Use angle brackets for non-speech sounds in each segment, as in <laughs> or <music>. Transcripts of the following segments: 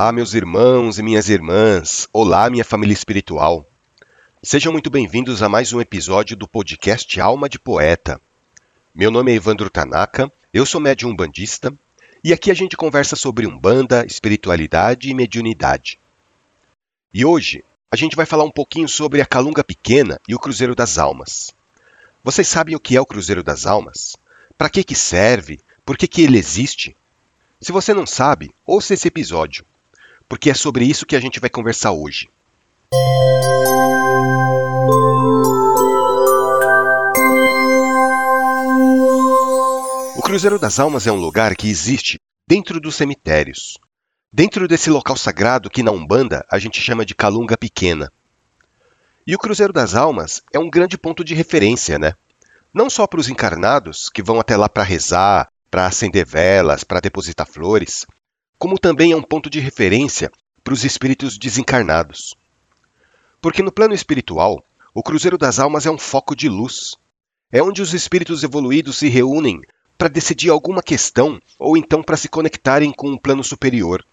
Olá, meus irmãos e minhas irmãs. Olá, minha família espiritual. Sejam muito bem-vindos a mais um episódio do podcast Alma de Poeta. Meu nome é Evandro Tanaka, eu sou médium bandista e aqui a gente conversa sobre umbanda, espiritualidade e mediunidade. E hoje a gente vai falar um pouquinho sobre a Calunga Pequena e o Cruzeiro das Almas. Vocês sabem o que é o Cruzeiro das Almas? Para que que serve? Por que que ele existe? Se você não sabe, ouça esse episódio, porque é sobre isso que a gente vai conversar hoje. O Cruzeiro das Almas é um lugar que existe dentro dos cemitérios, dentro desse local sagrado que na Umbanda a gente chama de Calunga Pequena. E o Cruzeiro das Almas é um grande ponto de referência, né? Não só para os encarnados que vão até lá para rezar, para acender velas, para depositar flores, como também é um ponto de referência para os espíritos desencarnados. Porque no plano espiritual, o Cruzeiro das Almas é um foco de luz. É onde os espíritos evoluídos se reúnem para decidir alguma questão ou então para se conectarem com um plano superior.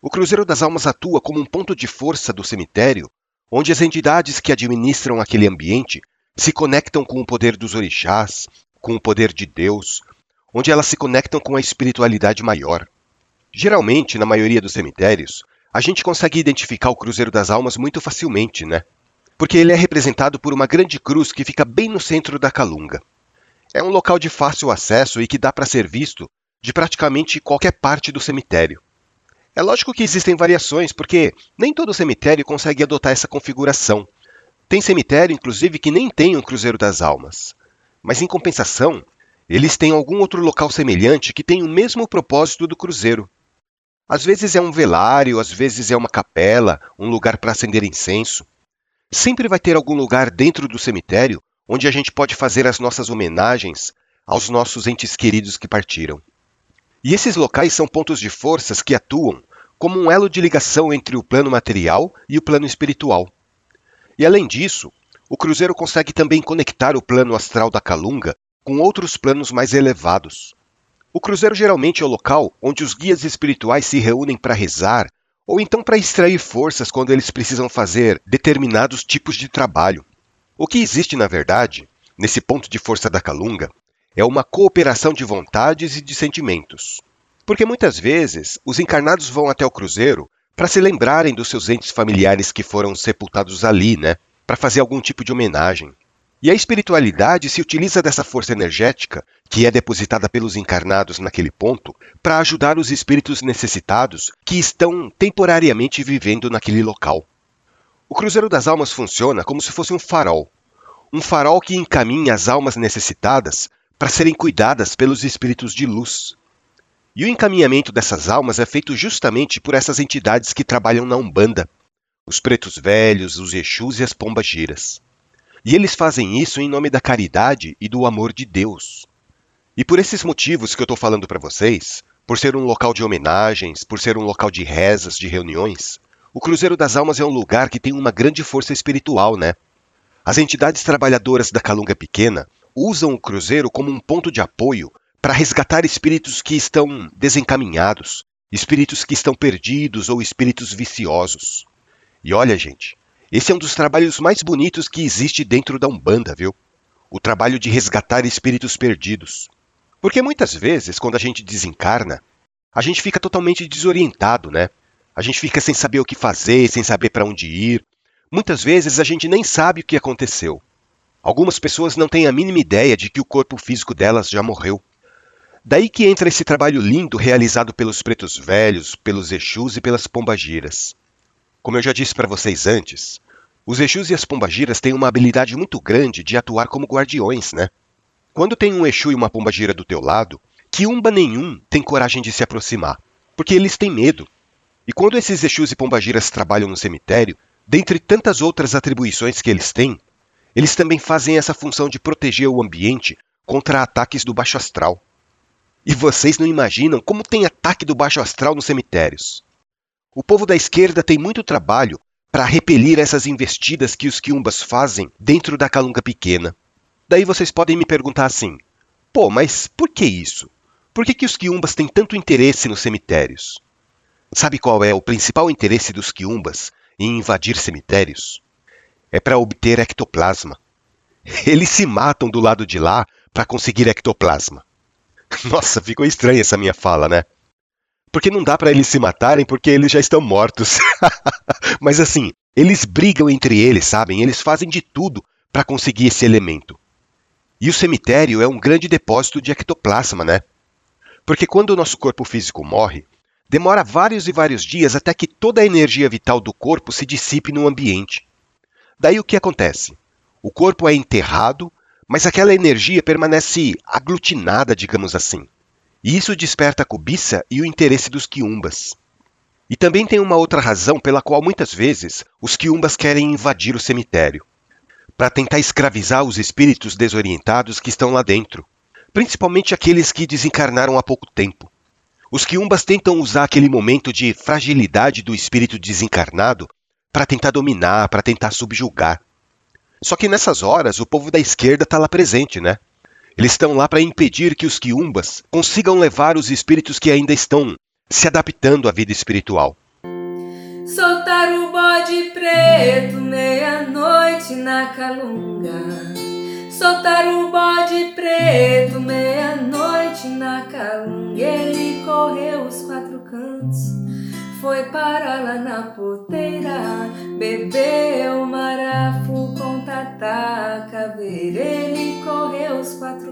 O Cruzeiro das Almas atua como um ponto de força do cemitério, onde as entidades que administram aquele ambiente se conectam com o poder dos orixás, com o poder de Deus, onde elas se conectam com a espiritualidade maior. Geralmente, na maioria dos cemitérios, a gente consegue identificar o Cruzeiro das Almas muito facilmente, né? Porque ele é representado por uma grande cruz que fica bem no centro da calunga. É um local de fácil acesso e que dá para ser visto de praticamente qualquer parte do cemitério. É lógico que existem variações, porque nem todo cemitério consegue adotar essa configuração. Tem cemitério, inclusive, que nem tem um Cruzeiro das Almas. Mas, em compensação, eles têm algum outro local semelhante que tem o mesmo propósito do cruzeiro. Às vezes é um velário, às vezes é uma capela, um lugar para acender incenso. Sempre vai ter algum lugar dentro do cemitério onde a gente pode fazer as nossas homenagens aos nossos entes queridos que partiram. E esses locais são pontos de forças que atuam como um elo de ligação entre o plano material e o plano espiritual. E além disso, o cruzeiro consegue também conectar o plano astral da Calunga com outros planos mais elevados. O cruzeiro geralmente é o local onde os guias espirituais se reúnem para rezar ou então para extrair forças quando eles precisam fazer determinados tipos de trabalho. O que existe, na verdade, nesse ponto de força da Calunga, é uma cooperação de vontades e de sentimentos. Porque muitas vezes os encarnados vão até o cruzeiro para se lembrarem dos seus entes familiares que foram sepultados ali, né? Para fazer algum tipo de homenagem. E a espiritualidade se utiliza dessa força energética, que é depositada pelos encarnados naquele ponto, para ajudar os espíritos necessitados que estão temporariamente vivendo naquele local. O Cruzeiro das Almas funciona como se fosse um farol. Um farol que encaminha as almas necessitadas para serem cuidadas pelos espíritos de luz. E o encaminhamento dessas almas é feito justamente por essas entidades que trabalham na Umbanda, os pretos velhos, os Exus e as pombas giras. E eles fazem isso em nome da caridade e do amor de Deus. E por esses motivos que eu estou falando para vocês, por ser um local de homenagens, por ser um local de rezas, de reuniões, o Cruzeiro das Almas é um lugar que tem uma grande força espiritual, né? As entidades trabalhadoras da Calunga Pequena usam o Cruzeiro como um ponto de apoio para resgatar espíritos que estão desencaminhados, espíritos que estão perdidos ou espíritos viciosos. E olha, gente, esse é um dos trabalhos mais bonitos que existe dentro da Umbanda, viu? O trabalho de resgatar espíritos perdidos. Porque muitas vezes, quando a gente desencarna, a gente fica totalmente desorientado, né? A gente fica sem saber o que fazer, sem saber para onde ir. Muitas vezes a gente nem sabe o que aconteceu. Algumas pessoas não têm a mínima ideia de que o corpo físico delas já morreu. Daí que entra esse trabalho lindo realizado pelos pretos velhos, pelos Exus e pelas pombagiras. Como eu já disse para vocês antes, os Exus e as pombagiras têm uma habilidade muito grande de atuar como guardiões, né? Quando tem um Exu e uma pombagira do teu lado, que umba nenhum tem coragem de se aproximar, porque eles têm medo. E quando esses Exus e pombagiras trabalham no cemitério, dentre tantas outras atribuições que eles têm, eles também fazem essa função de proteger o ambiente contra ataques do baixo astral. E vocês não imaginam como tem ataque do baixo astral nos cemitérios. O povo da esquerda tem muito trabalho para repelir essas investidas que os quiumbas fazem dentro da calunga pequena. Daí vocês podem me perguntar assim: pô, mas por que isso? Por que, que os quiumbas têm tanto interesse nos cemitérios? Sabe qual é o principal interesse dos quiumbas em invadir cemitérios? É para obter ectoplasma. <laughs> Eles se matam do lado de lá para conseguir ectoplasma. <laughs> Nossa, ficou estranha essa minha fala, né? Porque não dá para eles se matarem porque eles já estão mortos. <laughs> Mas assim, eles brigam entre eles, sabem? Eles fazem de tudo para conseguir esse elemento. E o cemitério é um grande depósito de ectoplasma, né? Porque quando o nosso corpo físico morre, demora vários e vários dias até que toda a energia vital do corpo se dissipe no ambiente. Daí o que acontece? O corpo é enterrado, mas aquela energia permanece aglutinada, digamos assim. E isso desperta a cobiça e o interesse dos quiumbas. E também tem uma outra razão pela qual muitas vezes os quiumbas querem invadir o cemitério para tentar escravizar os espíritos desorientados que estão lá dentro, principalmente aqueles que desencarnaram há pouco tempo. Os quiumbas tentam usar aquele momento de fragilidade do espírito desencarnado para tentar dominar, para tentar subjugar. Só que nessas horas o povo da esquerda está lá presente, né? Eles estão lá para impedir que os quiumbas consigam levar os espíritos que ainda estão se adaptando à vida espiritual. Soltar o bode preto meia-noite na calunga. Soltar o bode preto meia-noite na calunga. Ele correu os quatro cantos foi para lá na poteira, bebeu marafo com tatá, caveira. Ele correu os quatro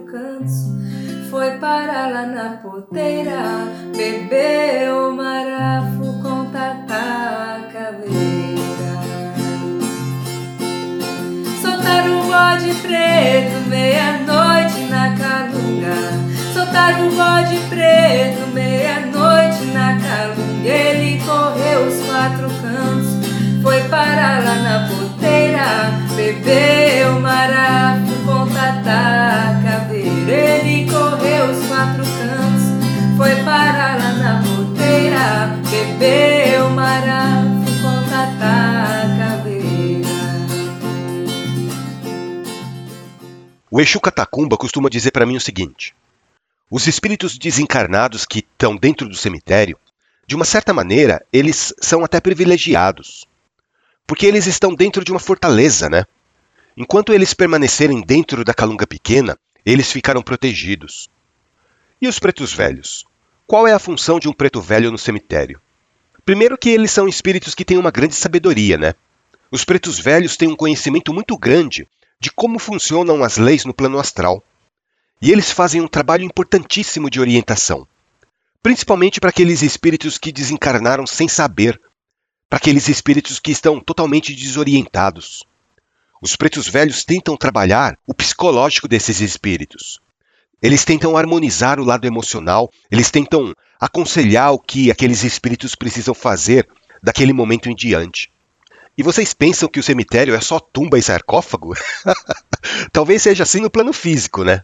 foi para lá na poteira, bebeu marafo com tatá, caveira. Soltar o bode preto, meia-noite na calunga. Soltar o bode preto, meia-noite na calunga. Ele correu os quatro cantos, foi parar lá na porteira, bebeu marafo com tatá. Ele correu os quatro cantos, foi parar lá na porteira, bebeu marafo com tatá. O Exu Catacumba costuma dizer para mim o seguinte: os espíritos desencarnados que estão dentro do cemitério de uma certa maneira, eles são até privilegiados. Porque eles estão dentro de uma fortaleza, né? Enquanto eles permanecerem dentro da calunga pequena, eles ficaram protegidos. E os pretos velhos? Qual é a função de um preto velho no cemitério? Primeiro que eles são espíritos que têm uma grande sabedoria, né? Os pretos velhos têm um conhecimento muito grande de como funcionam as leis no plano astral. E eles fazem um trabalho importantíssimo de orientação principalmente para aqueles espíritos que desencarnaram sem saber, para aqueles espíritos que estão totalmente desorientados. Os pretos velhos tentam trabalhar o psicológico desses espíritos. Eles tentam harmonizar o lado emocional, eles tentam aconselhar o que aqueles espíritos precisam fazer daquele momento em diante. E vocês pensam que o cemitério é só tumba e sarcófago? <laughs> Talvez seja assim no plano físico, né?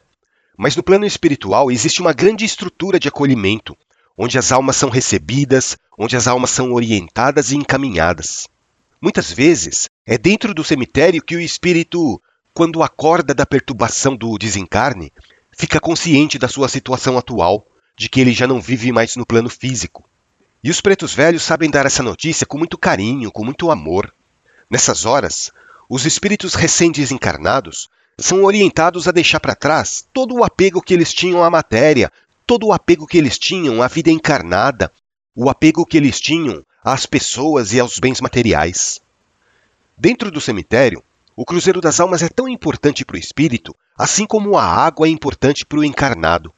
Mas no plano espiritual existe uma grande estrutura de acolhimento, onde as almas são recebidas, onde as almas são orientadas e encaminhadas. Muitas vezes é dentro do cemitério que o espírito, quando acorda da perturbação do desencarne, fica consciente da sua situação atual, de que ele já não vive mais no plano físico. E os pretos velhos sabem dar essa notícia com muito carinho, com muito amor. Nessas horas, os espíritos recém-desencarnados são orientados a deixar para trás todo o apego que eles tinham à matéria, todo o apego que eles tinham à vida encarnada, o apego que eles tinham às pessoas e aos bens materiais. Dentro do cemitério, o Cruzeiro das Almas é tão importante para o espírito, assim como a água é importante para o encarnado.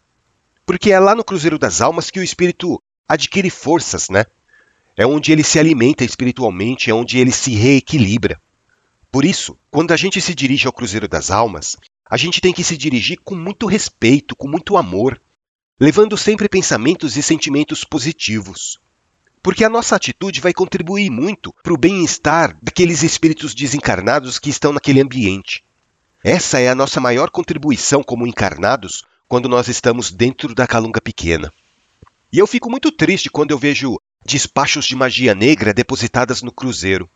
Porque é lá no Cruzeiro das Almas que o espírito adquire forças, né? É onde ele se alimenta espiritualmente, é onde ele se reequilibra. Por isso, quando a gente se dirige ao Cruzeiro das Almas, a gente tem que se dirigir com muito respeito, com muito amor, levando sempre pensamentos e sentimentos positivos. Porque a nossa atitude vai contribuir muito para o bem-estar daqueles espíritos desencarnados que estão naquele ambiente. Essa é a nossa maior contribuição como encarnados quando nós estamos dentro da calunga pequena. E eu fico muito triste quando eu vejo despachos de magia negra depositadas no cruzeiro.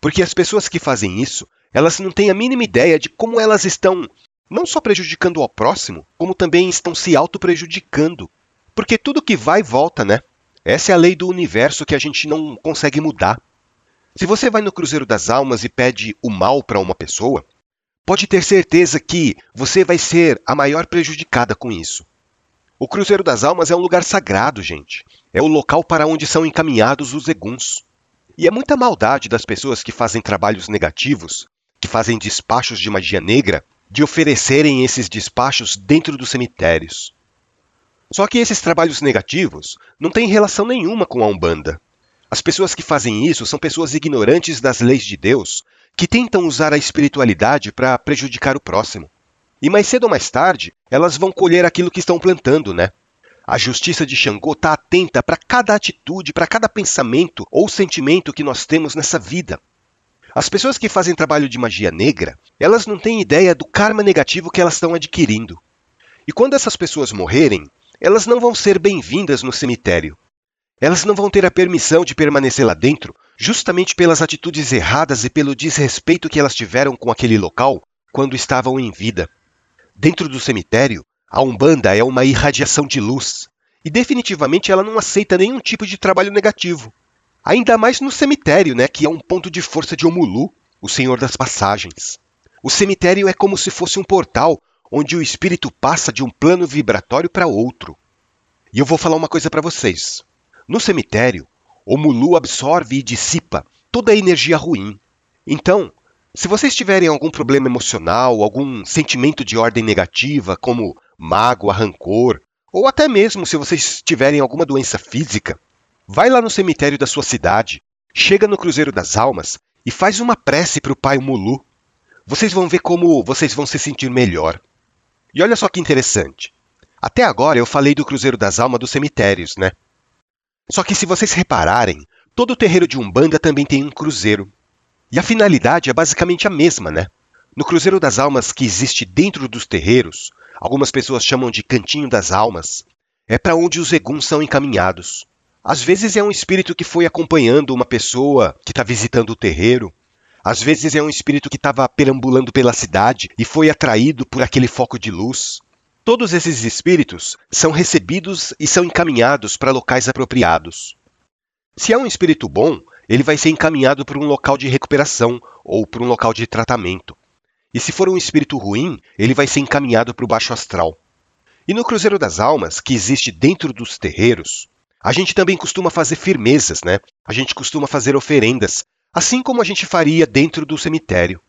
Porque as pessoas que fazem isso, elas não têm a mínima ideia de como elas estão não só prejudicando ao próximo, como também estão se auto-prejudicando. Porque tudo que vai volta, né? Essa é a lei do universo que a gente não consegue mudar. Se você vai no Cruzeiro das Almas e pede o mal para uma pessoa, pode ter certeza que você vai ser a maior prejudicada com isso. O Cruzeiro das Almas é um lugar sagrado, gente. É o local para onde são encaminhados os eguns. E é muita maldade das pessoas que fazem trabalhos negativos, que fazem despachos de magia negra, de oferecerem esses despachos dentro dos cemitérios. Só que esses trabalhos negativos não têm relação nenhuma com a Umbanda. As pessoas que fazem isso são pessoas ignorantes das leis de Deus, que tentam usar a espiritualidade para prejudicar o próximo. E mais cedo ou mais tarde, elas vão colher aquilo que estão plantando, né? A justiça de Xangô está atenta para cada atitude, para cada pensamento ou sentimento que nós temos nessa vida. As pessoas que fazem trabalho de magia negra, elas não têm ideia do karma negativo que elas estão adquirindo. E quando essas pessoas morrerem, elas não vão ser bem-vindas no cemitério. Elas não vão ter a permissão de permanecer lá dentro, justamente pelas atitudes erradas e pelo desrespeito que elas tiveram com aquele local quando estavam em vida. Dentro do cemitério, a Umbanda é uma irradiação de luz, e definitivamente ela não aceita nenhum tipo de trabalho negativo. Ainda mais no cemitério, né, que é um ponto de força de Omulu, o Senhor das Passagens. O cemitério é como se fosse um portal onde o espírito passa de um plano vibratório para outro. E eu vou falar uma coisa para vocês. No cemitério, o Mulu absorve e dissipa toda a energia ruim. Então, se vocês tiverem algum problema emocional, algum sentimento de ordem negativa, como mágoa, rancor, ou até mesmo se vocês tiverem alguma doença física, vai lá no cemitério da sua cidade, chega no Cruzeiro das Almas e faz uma prece para o Pai Mulu. Vocês vão ver como vocês vão se sentir melhor. E olha só que interessante. Até agora eu falei do Cruzeiro das Almas dos cemitérios, né? Só que se vocês repararem, todo terreiro de Umbanda também tem um cruzeiro. E a finalidade é basicamente a mesma, né? No Cruzeiro das Almas que existe dentro dos terreiros, algumas pessoas chamam de Cantinho das Almas, é para onde os eguns são encaminhados. Às vezes é um espírito que foi acompanhando uma pessoa que está visitando o terreiro. Às vezes é um espírito que estava perambulando pela cidade e foi atraído por aquele foco de luz. Todos esses espíritos são recebidos e são encaminhados para locais apropriados. Se é um espírito bom, ele vai ser encaminhado para um local de recuperação ou para um local de tratamento. E se for um espírito ruim, ele vai ser encaminhado para o baixo astral. E no Cruzeiro das Almas, que existe dentro dos terreiros, a gente também costuma fazer firmezas, né? A gente costuma fazer oferendas, assim como a gente faria dentro do cemitério.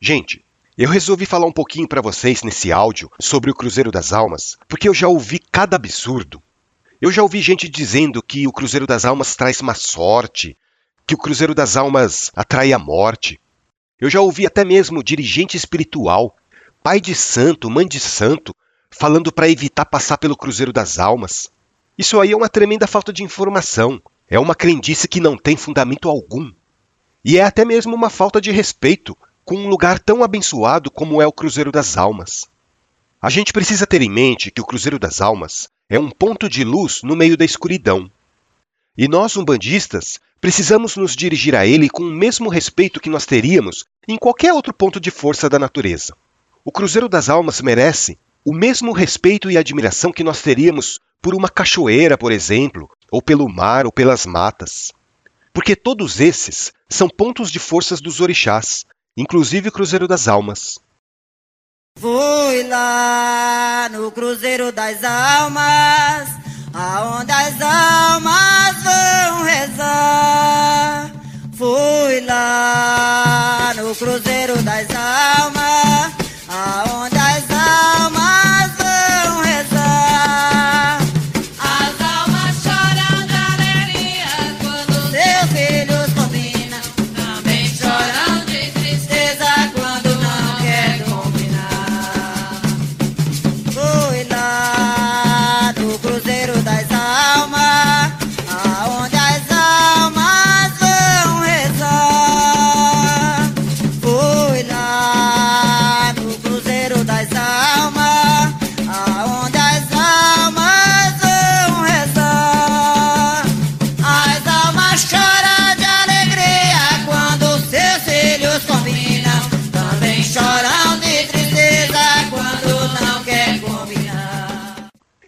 Gente, eu resolvi falar um pouquinho para vocês nesse áudio sobre o Cruzeiro das Almas, porque eu já ouvi cada absurdo. Eu já ouvi gente dizendo que o Cruzeiro das Almas traz má sorte, que o Cruzeiro das Almas atrai a morte. Eu já ouvi até mesmo dirigente espiritual, pai de santo, mãe de santo, falando para evitar passar pelo Cruzeiro das Almas. Isso aí é uma tremenda falta de informação. É uma crendice que não tem fundamento algum. E é até mesmo uma falta de respeito com um lugar tão abençoado como é o Cruzeiro das Almas. A gente precisa ter em mente que o Cruzeiro das Almas é um ponto de luz no meio da escuridão. E nós, umbandistas, precisamos nos dirigir a ele com o mesmo respeito que nós teríamos em qualquer outro ponto de força da natureza. O Cruzeiro das Almas merece o mesmo respeito e admiração que nós teríamos por uma cachoeira, por exemplo, ou pelo mar ou pelas matas. Porque todos esses são pontos de forças dos orixás, inclusive o Cruzeiro das Almas. Fui lá no Cruzeiro das Almas, aonde as almas vão rezar. Fui lá no Cruzeiro das Almas,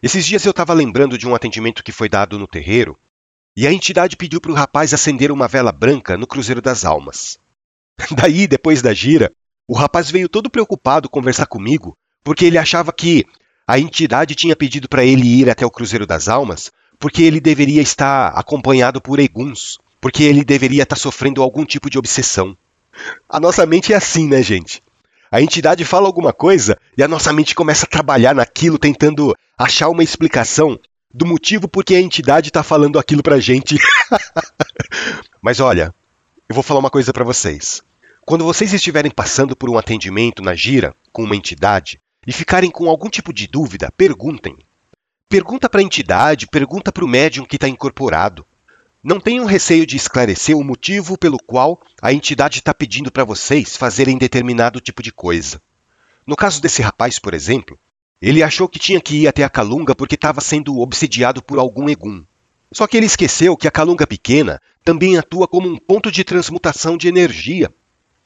Esses dias eu estava lembrando de um atendimento que foi dado no terreiro E a entidade pediu para o rapaz acender uma vela branca no Cruzeiro das Almas. <laughs> Daí, depois da gira, o rapaz veio todo preocupado conversar comigo, porque ele achava que a entidade tinha pedido para ele ir até o Cruzeiro das Almas porque ele deveria estar acompanhado por eguns, porque ele deveria estar sofrendo algum tipo de obsessão. A nossa mente é assim, né, gente? A entidade fala alguma coisa e a nossa mente começa a trabalhar naquilo, tentando achar uma explicação do motivo por que a entidade está falando aquilo pra gente. <laughs> Mas olha, eu vou falar uma coisa para vocês. Quando vocês estiverem passando por um atendimento na gira com uma entidade e ficarem com algum tipo de dúvida, perguntem. Pergunta para a entidade, pergunta para o médium que está incorporado. Não tenham receio de esclarecer o motivo pelo qual a entidade está pedindo para vocês fazerem determinado tipo de coisa. No caso desse rapaz, por exemplo, ele achou que tinha que ir até a Calunga porque estava sendo obsediado por algum egum. Só que ele esqueceu que a Calunga pequena também atua como um ponto de transmutação de energia.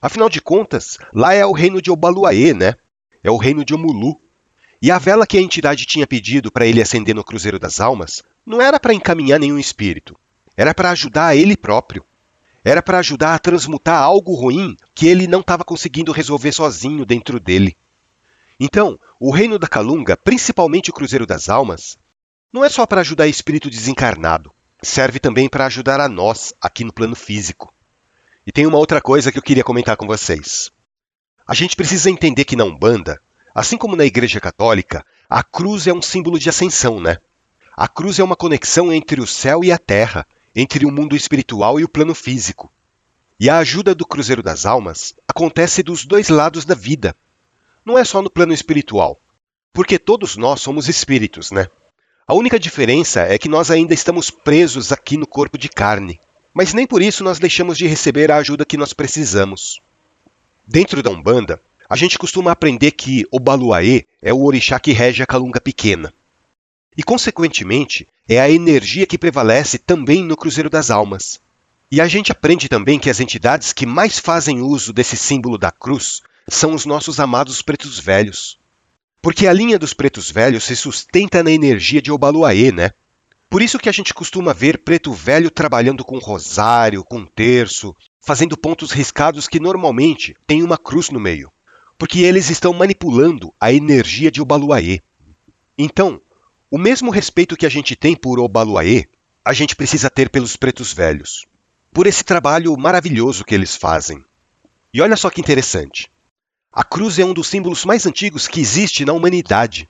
Afinal de contas, lá é o reino de Obaluaê, né? É o reino de Omulu. E a vela que a entidade tinha pedido para ele acender no Cruzeiro das Almas não era para encaminhar nenhum espírito, era para ajudar ele próprio. Era para ajudar a transmutar algo ruim que ele não estava conseguindo resolver sozinho dentro dele. Então, o reino da Calunga, principalmente o Cruzeiro das Almas, não é só para ajudar espírito desencarnado, serve também para ajudar a nós aqui no plano físico. E tem uma outra coisa que eu queria comentar com vocês. A gente precisa entender que na Umbanda, assim como na Igreja Católica, a cruz é um símbolo de ascensão, né? A cruz é uma conexão entre o céu e a terra, entre o mundo espiritual e o plano físico. E a ajuda do Cruzeiro das Almas acontece dos dois lados da vida. Não é só no plano espiritual, porque todos nós somos espíritos, né? A única diferença é que nós ainda estamos presos aqui no corpo de carne, mas nem por isso nós deixamos de receber a ajuda que nós precisamos. Dentro da Umbanda, a gente costuma aprender que o Baluaê é o orixá que rege a Calunga pequena. E, consequentemente, é a energia que prevalece também no Cruzeiro das Almas. E a gente aprende também que as entidades que mais fazem uso desse símbolo da cruz são os nossos amados pretos velhos. Porque a linha dos pretos velhos se sustenta na energia de Obaluaê, né? Por isso que a gente costuma ver preto velho trabalhando com rosário, com terço, fazendo pontos riscados que normalmente tem uma cruz no meio. Porque eles estão manipulando a energia de Obaluaê. Então, o mesmo respeito que a gente tem por Obaluaê, a gente precisa ter pelos pretos velhos, por esse trabalho maravilhoso que eles fazem. E olha só que interessante. A cruz é um dos símbolos mais antigos que existe na humanidade.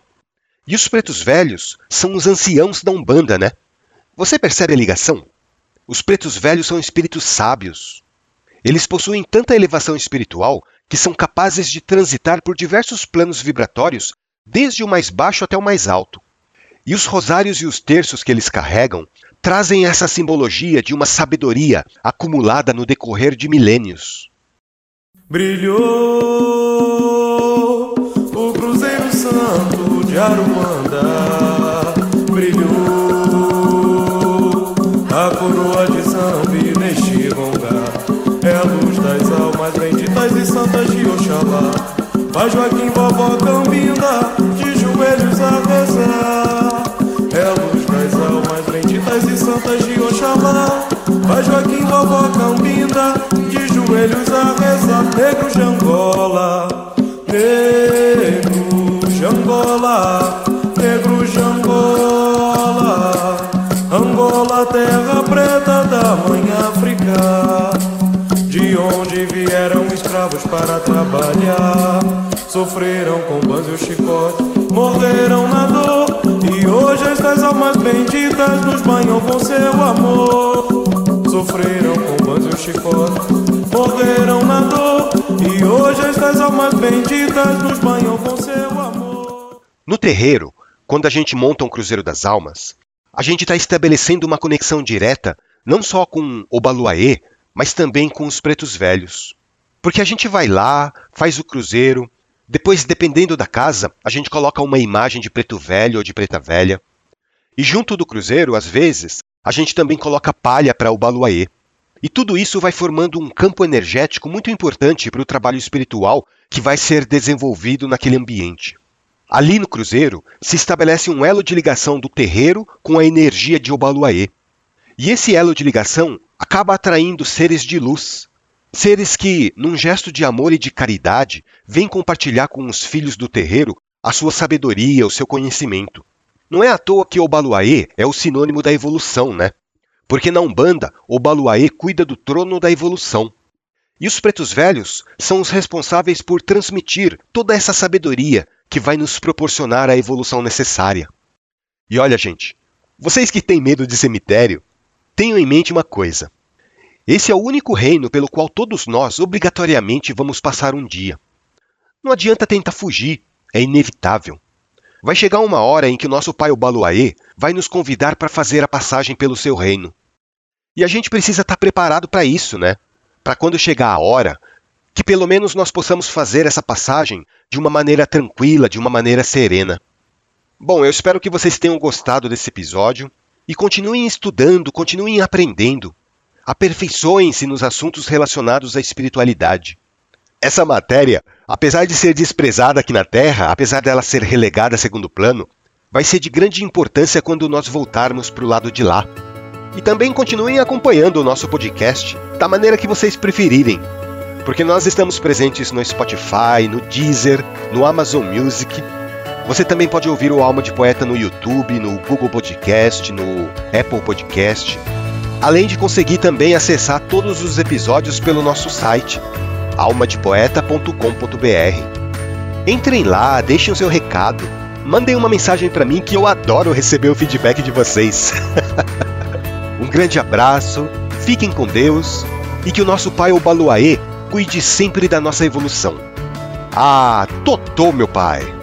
E os pretos velhos são os anciãos da Umbanda, né? Você percebe a ligação? Os pretos velhos são espíritos sábios. Eles possuem tanta elevação espiritual que são capazes de transitar por diversos planos vibratórios, desde o mais baixo até o mais alto. E os rosários e os terços que eles carregam trazem essa simbologia de uma sabedoria acumulada no decorrer de milênios. Brilhou o Cruzeiro Santo de Aruanda, brilhou a coroa de Zambi neste lugar. É a luz das almas benditas e santas de Oxalá. Vai Joaquim, vovó Cambinda, de joelhos a rezar. santas de Oxalá Vai Joaquim, vovó Cambinda De joelhos a rezar Negro Jangola Negro Jangola Negro Jangola Angola, terra preta da mãe África De onde vieram escravos para trabalhar. Sofreram com banhos e chicote Morreram na dor. E hoje estas almas benditas Nos banham com seu amor. Sofreram com banhos e chicote Morreram na dor E hoje estas almas benditas Nos banham com seu amor No terreiro, quando a gente monta um Cruzeiro das Almas, a gente está estabelecendo uma conexão direta não só com o Baluaê, mas também com os pretos velhos. Porque a gente vai lá, faz o cruzeiro, depois, dependendo da casa, a gente coloca uma imagem de preto velho ou de preta velha. E junto do cruzeiro, às vezes, a gente também coloca palha para o baluaê. E tudo isso vai formando um campo energético muito importante para o trabalho espiritual que vai ser desenvolvido naquele ambiente. Ali no cruzeiro se estabelece um elo de ligação do terreiro com a energia de Obaluaê. E esse elo de ligação acaba atraindo seres de luz, seres que, num gesto de amor e de caridade, vêm compartilhar com os filhos do terreiro a sua sabedoria, o seu conhecimento. Não é à toa que o Baluaê é o sinônimo da evolução, né? Porque na Umbanda, o Baluaê cuida do trono da evolução. E os pretos velhos são os responsáveis por transmitir toda essa sabedoria que vai nos proporcionar a evolução necessária. E olha, gente, vocês que têm medo de cemitério, tenham em mente uma coisa. Esse é o único reino pelo qual todos nós obrigatoriamente vamos passar um dia. Não adianta tentar fugir, é inevitável. Vai chegar uma hora em que o nosso pai o Baluaê vai nos convidar para fazer a passagem pelo seu reino. E a gente precisa estar tá preparado para isso, né? Para quando chegar a hora, que pelo menos nós possamos fazer essa passagem de uma maneira tranquila, de uma maneira serena. Bom, eu espero que vocês tenham gostado desse episódio e continuem estudando, continuem aprendendo. Aperfeiçoem-se nos assuntos relacionados à espiritualidade. Essa matéria, apesar de ser desprezada aqui na Terra, apesar dela ser relegada a segundo plano, vai ser de grande importância quando nós voltarmos para o lado de lá. E também continuem acompanhando o nosso podcast da maneira que vocês preferirem, porque nós estamos presentes no Spotify, no Deezer, no Amazon Music. Você também pode ouvir o Alma de Poeta no YouTube, no Google Podcast, no Apple Podcast, além de conseguir também acessar todos os episódios pelo nosso site, almadepoeta.com.br. Entrem lá, deixem o seu recado, mandem uma mensagem para mim que eu adoro receber o feedback de vocês. <laughs> um grande abraço, fiquem com Deus e que o nosso Pai Obaluaê cuide sempre da nossa evolução. Ah, Totô, meu pai!